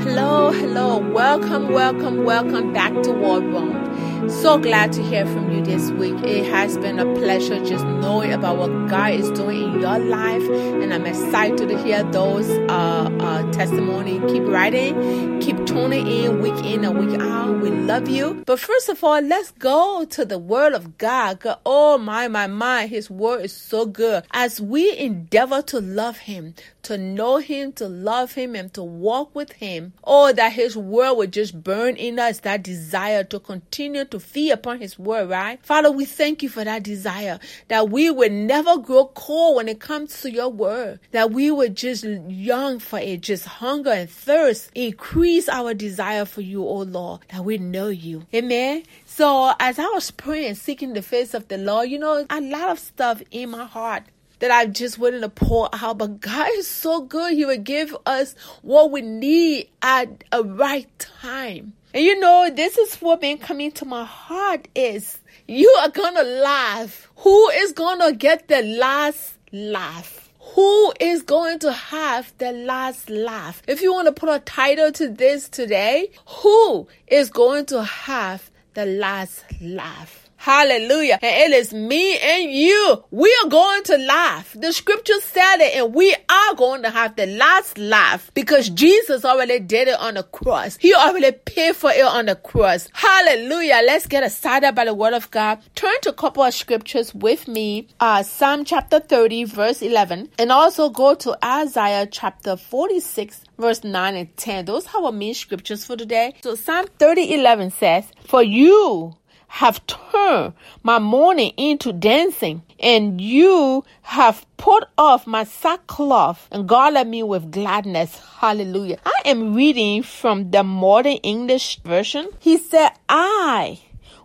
Hello, hello. Welcome, welcome, welcome back to War Room. So glad to hear from you this week. It has been a pleasure just knowing about what God is doing in your life, and I'm excited to hear those uh, uh, testimony. Keep writing, keep tuning in week in and week out. We love you. But first of all, let's go to the Word of God. God oh my, my, my, His Word is so good. As we endeavor to love Him, to know Him, to love Him, and to walk with Him, oh, that His Word would just burn in us that desire to continue to feed upon His Word, right? Father, we thank you for that desire that we would never grow cold when it comes to your Word, that we would just yearn for it, just hunger and thirst, increase our desire for you, oh Lord, that we know you. Amen. So as I was praying, seeking the face of the Lord, you know, a lot of stuff in my heart that I just to pour out. But God is so good. He would give us what we need at a right time. And you know, this is what been coming to my heart is you are gonna laugh. Who is gonna get the last laugh? Who is going to have the last laugh? If you want to put a title to this today, who is going to have the last laugh? Hallelujah. And it is me and you. We are going to laugh. The scripture said it and we are going to have the last laugh because Jesus already did it on the cross. He already paid for it on the cross. Hallelujah. Let's get started by the word of God. Turn to a couple of scriptures with me. Uh, Psalm chapter 30 verse 11 and also go to Isaiah chapter 46 verse 9 and 10. Those are our main scriptures for today. So Psalm 30 11 says, For you have turned my mourning into dancing, and you have put off my sackcloth and garland me with gladness. Hallelujah. I am reading from the modern English version. He said, I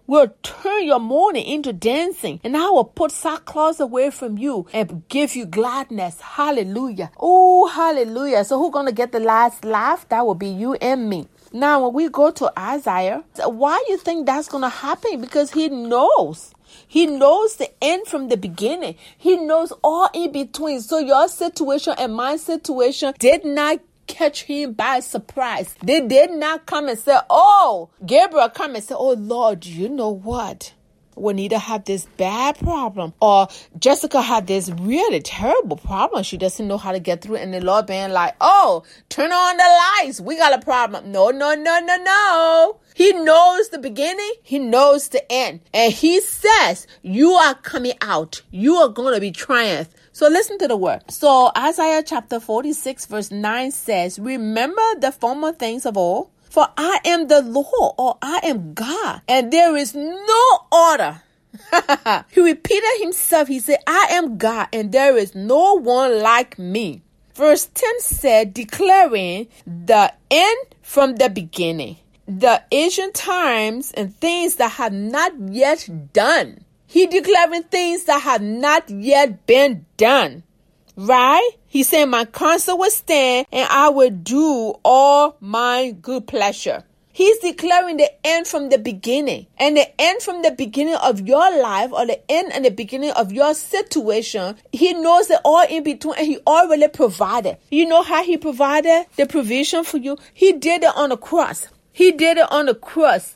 will turn your mourning into dancing, and I will put sackcloth away from you and give you gladness. Hallelujah. Oh, hallelujah. So who's gonna get the last laugh? That will be you and me. Now, when we go to Isaiah, why do you think that's going to happen? Because he knows. He knows the end from the beginning. He knows all in between. So your situation and my situation did not catch him by surprise. They did not come and say, Oh, Gabriel come and say, Oh Lord, you know what? Juanita had this bad problem or Jessica had this really terrible problem. She doesn't know how to get through. And the Lord being like, oh, turn on the lights. We got a problem. No, no, no, no, no. He knows the beginning. He knows the end. And he says, you are coming out. You are going to be triumph. So listen to the word. So Isaiah chapter 46 verse 9 says, remember the former things of old for I am the Lord or I am God, and there is no order. he repeated himself. He said, I am God, and there is no one like me. Verse 10 said, declaring the end from the beginning, the ancient times and things that have not yet done. He declaring things that have not yet been done. Right? He said, My counsel will stand and I will do all my good pleasure. He's declaring the end from the beginning. And the end from the beginning of your life or the end and the beginning of your situation, he knows it all in between and he already provided. You know how he provided the provision for you? He did it on the cross. He did it on the cross.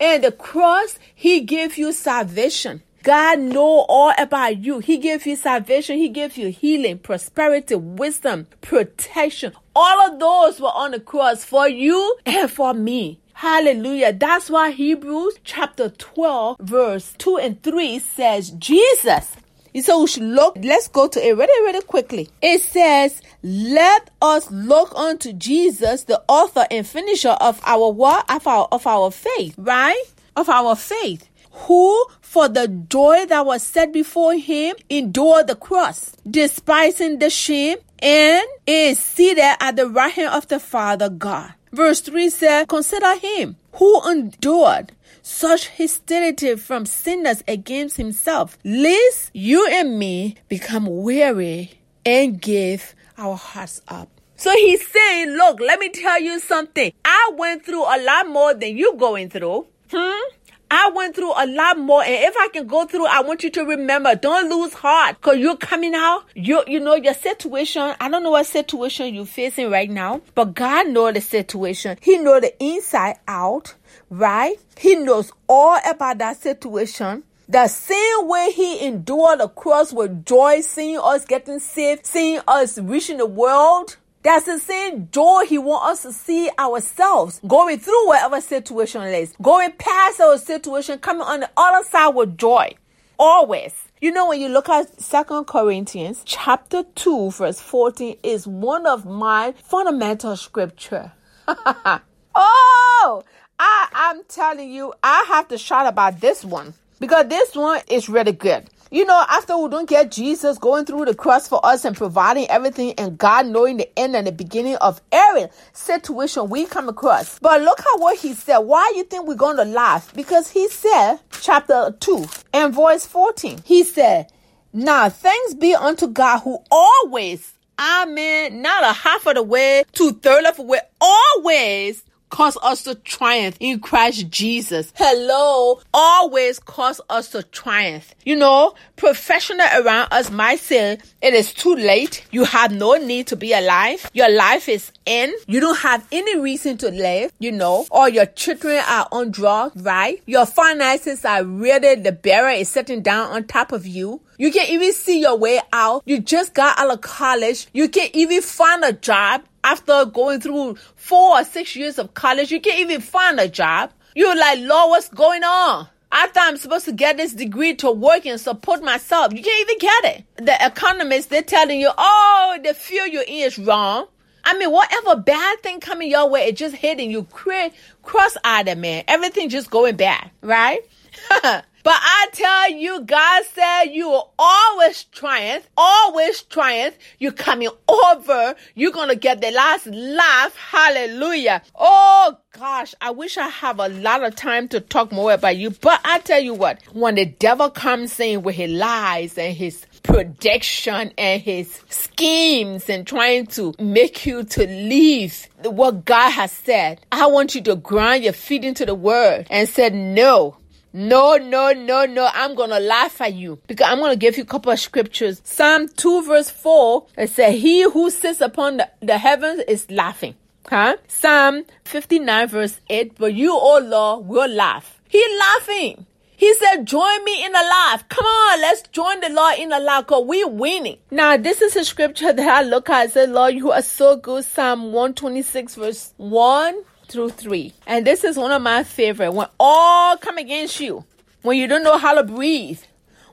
And the cross, he gave you salvation. God know all about you. He gave you salvation. He gave you healing, prosperity, wisdom, protection. All of those were on the cross for you and for me. Hallelujah. That's why Hebrews chapter 12 verse 2 and 3 says Jesus so we should look, let's go to it really, really quickly. It says, let us look unto Jesus, the author and finisher of our what? Of our, of our faith, right? Of our faith who for the joy that was set before him endured the cross, despising the shame, and is seated at the right hand of the Father God. Verse 3 says, Consider him who endured such hostility from sinners against himself, lest you and me become weary and give our hearts up. So he's saying, Look, let me tell you something. I went through a lot more than you going through. Hmm? I went through a lot more. And if I can go through, I want you to remember, don't lose heart because you're coming out. You, you know, your situation. I don't know what situation you're facing right now, but God know the situation. He know the inside out, right? He knows all about that situation. The same way he endured the cross with joy, seeing us getting saved, seeing us reaching the world. That's the same door he wants us to see ourselves going through whatever situation it is, going past our situation, coming on the other side with joy. Always. You know, when you look at Second Corinthians chapter 2, verse 14 is one of my fundamental scripture. oh, I, I'm telling you, I have to shout about this one because this one is really good. You know, after we don't get Jesus going through the cross for us and providing everything and God knowing the end and the beginning of every situation we come across. But look at what he said. Why you think we're going to laugh? Because he said, chapter 2 and verse 14, he said, Now thanks be unto God who always, amen, not a half of the way, two thirds of the way, always cause us to triumph in Christ Jesus. Hello, always cause us to triumph. You know, professional around us might say it is too late. You have no need to be alive. Your life is in. You don't have any reason to live, you know, or your children are on drugs, right? Your finances are really the barrier is sitting down on top of you. You can even see your way out. You just got out of college. You can even find a job after going through four or six years of college, you can't even find a job. You're like, Lord, what's going on? After I'm supposed to get this degree to work and support myself, you can't even get it. The economists, they're telling you, oh, the field you're in is wrong. I mean, whatever bad thing coming your way, it just hitting you cross-eyed, man. Everything just going bad, right? But I tell you, God said you will always triumph, always triumph. You're coming over. You're going to get the last laugh. Hallelujah. Oh gosh, I wish I have a lot of time to talk more about you. But I tell you what, when the devil comes in with his lies and his prediction and his schemes and trying to make you to leave what God has said. I want you to grind your feet into the word and say, no, no, no, no, no. I'm going to laugh at you because I'm going to give you a couple of scriptures. Psalm 2 verse 4, it says, he who sits upon the, the heavens is laughing. Huh? Psalm 59 verse 8, but you, oh Lord, will laugh. He laughing. He said, join me in the laugh. Come on, let's join the Lord in the laugh because we're winning. Now, this is a scripture that I look at. I said, Lord, you are so good. Psalm 126 verse 1 through 3. And this is one of my favorite. When all come against you, when you don't know how to breathe,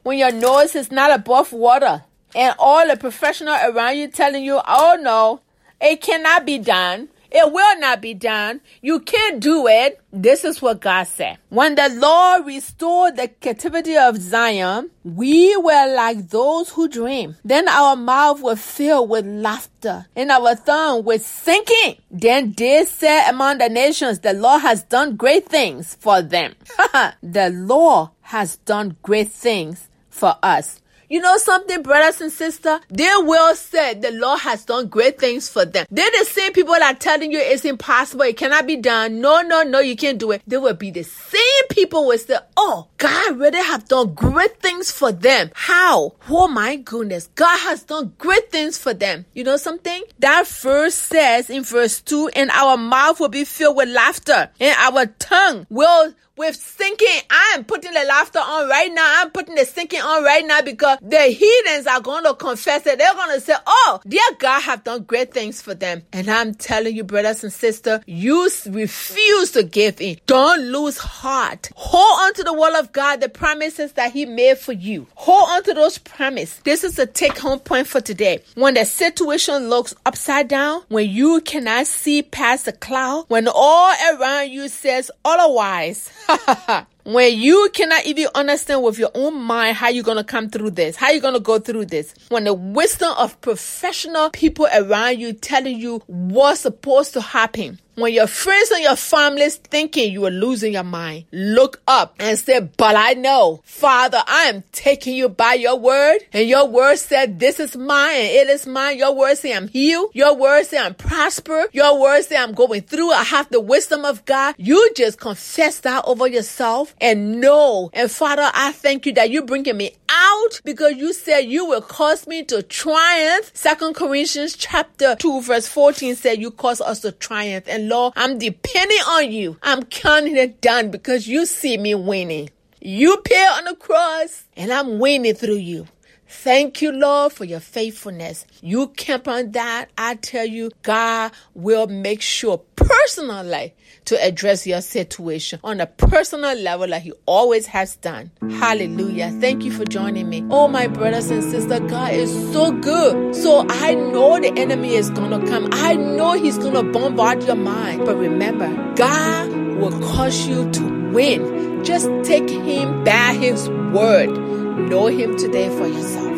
when your nose is not above water, and all the professional around you telling you, oh no, it cannot be done. It will not be done. You can't do it. This is what God said. When the Lord restored the captivity of Zion, we were like those who dream. Then our mouth was filled with laughter and our tongue was sinking. Then they said among the nations, the Lord has done great things for them. the Lord has done great things for us. You know something, brothers and sisters? They will say the Lord has done great things for them. They're the same people that are telling you it's impossible, it cannot be done. No, no, no, you can't do it. They will be the same people will say, Oh, God really have done great things for them. How? Oh my goodness. God has done great things for them. You know something? That verse says in verse 2, and our mouth will be filled with laughter, and our tongue will with sinking. I am putting the laughter on right now. I'm putting the sinking on right now because the heathens are going to confess it. They're going to say, Oh, dear God have done great things for them. And I'm telling you, brothers and sisters, you refuse to give in. Don't lose heart. Hold on to the word of God, the promises that He made for you. Hold on to those promises. This is a take home point for today. When the situation looks upside down, when you cannot see past the cloud, when all around you says otherwise, when you cannot even understand with your own mind how you're going to come through this, how you're going to go through this, when the wisdom of professional people around you telling you what's supposed to happen, when your friends and your families thinking you are losing your mind, look up and say, but I know, Father, I am taking you by your word. And your word said, this is mine and it is mine. Your word say I'm healed. Your word say I'm prosper. Your word say I'm going through. I have the wisdom of God. You just confess that over yourself and know. And Father, I thank you that you're bringing me out because you said you will cause me to triumph. Second Corinthians chapter 2 verse 14 said you cause us to triumph. And Lord, I'm depending on you. I'm counting it done because you see me winning. You pay on the cross and I'm winning through you. Thank you, Lord, for your faithfulness. You camp on that. I tell you, God will make sure personally to address your situation on a personal level like He always has done. Hallelujah. Thank you for joining me. Oh, my brothers and sisters, God is so good. So I know the enemy is going to come. I know he's going to bombard your mind. But remember, God will cause you to win. Just take Him by His word. Know Him today for yourself.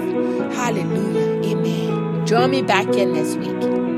Hallelujah. Amen. Join me back in next week.